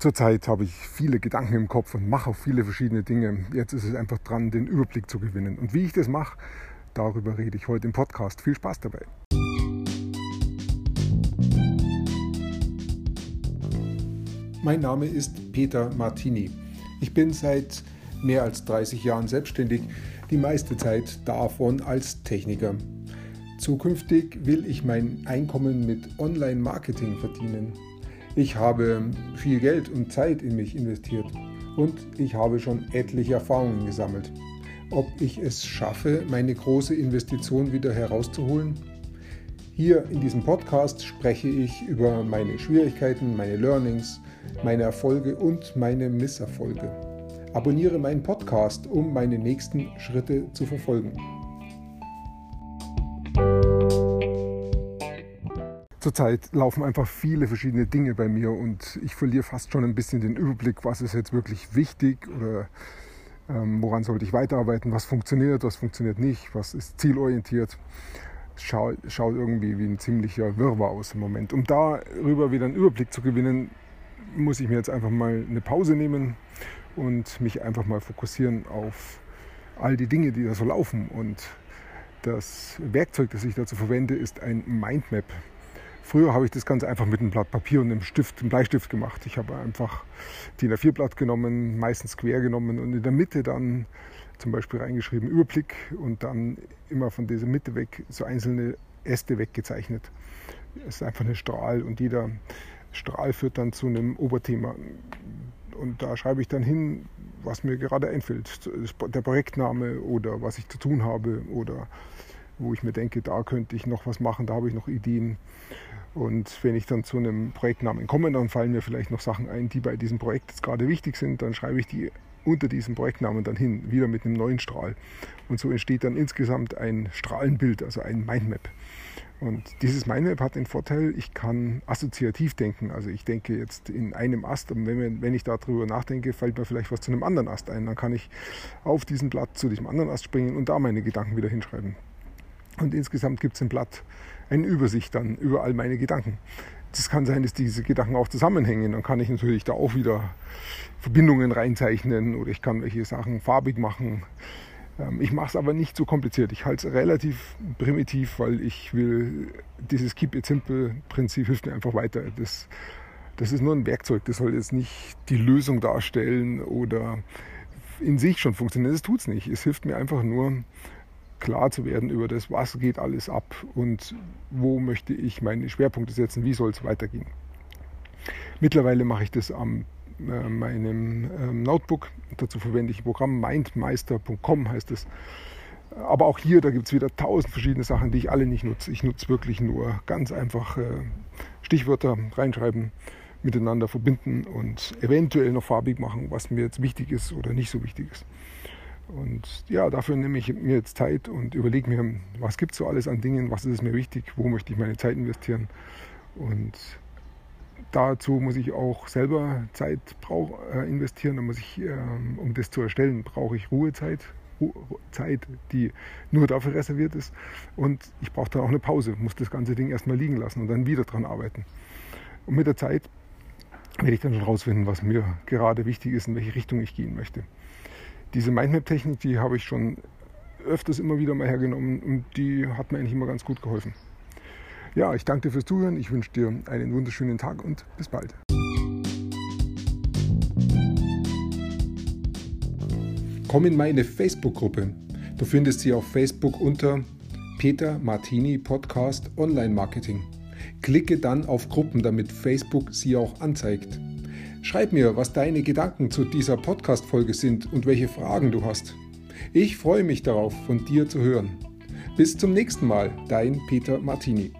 Zurzeit habe ich viele Gedanken im Kopf und mache auch viele verschiedene Dinge. Jetzt ist es einfach dran, den Überblick zu gewinnen. Und wie ich das mache, darüber rede ich heute im Podcast. Viel Spaß dabei. Mein Name ist Peter Martini. Ich bin seit mehr als 30 Jahren selbstständig, die meiste Zeit davon als Techniker. Zukünftig will ich mein Einkommen mit Online-Marketing verdienen. Ich habe viel Geld und Zeit in mich investiert und ich habe schon etliche Erfahrungen gesammelt. Ob ich es schaffe, meine große Investition wieder herauszuholen? Hier in diesem Podcast spreche ich über meine Schwierigkeiten, meine Learnings, meine Erfolge und meine Misserfolge. Abonniere meinen Podcast, um meine nächsten Schritte zu verfolgen. Zurzeit laufen einfach viele verschiedene Dinge bei mir und ich verliere fast schon ein bisschen den Überblick, was ist jetzt wirklich wichtig oder ähm, woran sollte ich weiterarbeiten, was funktioniert, was funktioniert nicht, was ist zielorientiert. Schaut, schaut irgendwie wie ein ziemlicher Wirrwarr aus im Moment. Um darüber wieder einen Überblick zu gewinnen, muss ich mir jetzt einfach mal eine Pause nehmen und mich einfach mal fokussieren auf all die Dinge, die da so laufen. Und das Werkzeug, das ich dazu verwende, ist ein Mindmap. Früher habe ich das Ganze einfach mit einem Blatt Papier und einem Stift, einem Bleistift gemacht. Ich habe einfach DIN A4-Blatt genommen, meistens quer genommen und in der Mitte dann zum Beispiel reingeschrieben Überblick und dann immer von dieser Mitte weg so einzelne Äste weggezeichnet. Es ist einfach ein Strahl und jeder Strahl führt dann zu einem Oberthema. Und da schreibe ich dann hin, was mir gerade einfällt. Der Projektname oder was ich zu tun habe oder wo ich mir denke, da könnte ich noch was machen, da habe ich noch Ideen. Und wenn ich dann zu einem Projektnamen komme, dann fallen mir vielleicht noch Sachen ein, die bei diesem Projekt jetzt gerade wichtig sind. Dann schreibe ich die unter diesem Projektnamen dann hin, wieder mit einem neuen Strahl. Und so entsteht dann insgesamt ein Strahlenbild, also ein Mindmap. Und dieses Mindmap hat den Vorteil, ich kann assoziativ denken. Also ich denke jetzt in einem Ast und wenn, wenn ich darüber nachdenke, fällt mir vielleicht was zu einem anderen Ast ein. Dann kann ich auf diesen Blatt zu diesem anderen Ast springen und da meine Gedanken wieder hinschreiben. Und insgesamt gibt es im Blatt eine Übersicht dann über all meine Gedanken. Es kann sein, dass diese Gedanken auch zusammenhängen. Dann kann ich natürlich da auch wieder Verbindungen reinzeichnen oder ich kann welche Sachen farbig machen. Ähm, ich mache es aber nicht so kompliziert. Ich halte es relativ primitiv, weil ich will, dieses Keep It Simple Prinzip hilft mir einfach weiter. Das, das ist nur ein Werkzeug. Das soll jetzt nicht die Lösung darstellen oder in sich schon funktionieren. Das tut es nicht. Es hilft mir einfach nur, klar zu werden über das, was geht alles ab und wo möchte ich meine Schwerpunkte setzen, wie soll es weitergehen. Mittlerweile mache ich das am äh, meinem äh, Notebook. Dazu verwende ich ein Programm, mindmeister.com heißt es. Aber auch hier, da gibt es wieder tausend verschiedene Sachen, die ich alle nicht nutze. Ich nutze wirklich nur ganz einfach äh, Stichwörter reinschreiben, miteinander verbinden und eventuell noch farbig machen, was mir jetzt wichtig ist oder nicht so wichtig ist. Und ja, dafür nehme ich mir jetzt Zeit und überlege mir, was gibt es so alles an Dingen, was ist mir wichtig, wo möchte ich meine Zeit investieren. Und dazu muss ich auch selber Zeit brauch, äh, investieren. Da muss ich, äh, um das zu erstellen, brauche ich Ruhezeit, Ru Zeit, die nur dafür reserviert ist. Und ich brauche dann auch eine Pause, muss das ganze Ding erstmal liegen lassen und dann wieder dran arbeiten. Und mit der Zeit werde ich dann schon rausfinden, was mir gerade wichtig ist, in welche Richtung ich gehen möchte diese Mindmap-Technik, die habe ich schon öfters immer wieder mal hergenommen und die hat mir eigentlich immer ganz gut geholfen. Ja, ich danke dir fürs Zuhören, ich wünsche dir einen wunderschönen Tag und bis bald. Komm in meine Facebook-Gruppe. Du findest sie auf Facebook unter Peter Martini Podcast Online Marketing. Klicke dann auf Gruppen, damit Facebook sie auch anzeigt. Schreib mir, was deine Gedanken zu dieser Podcast-Folge sind und welche Fragen du hast. Ich freue mich darauf, von dir zu hören. Bis zum nächsten Mal, dein Peter Martini.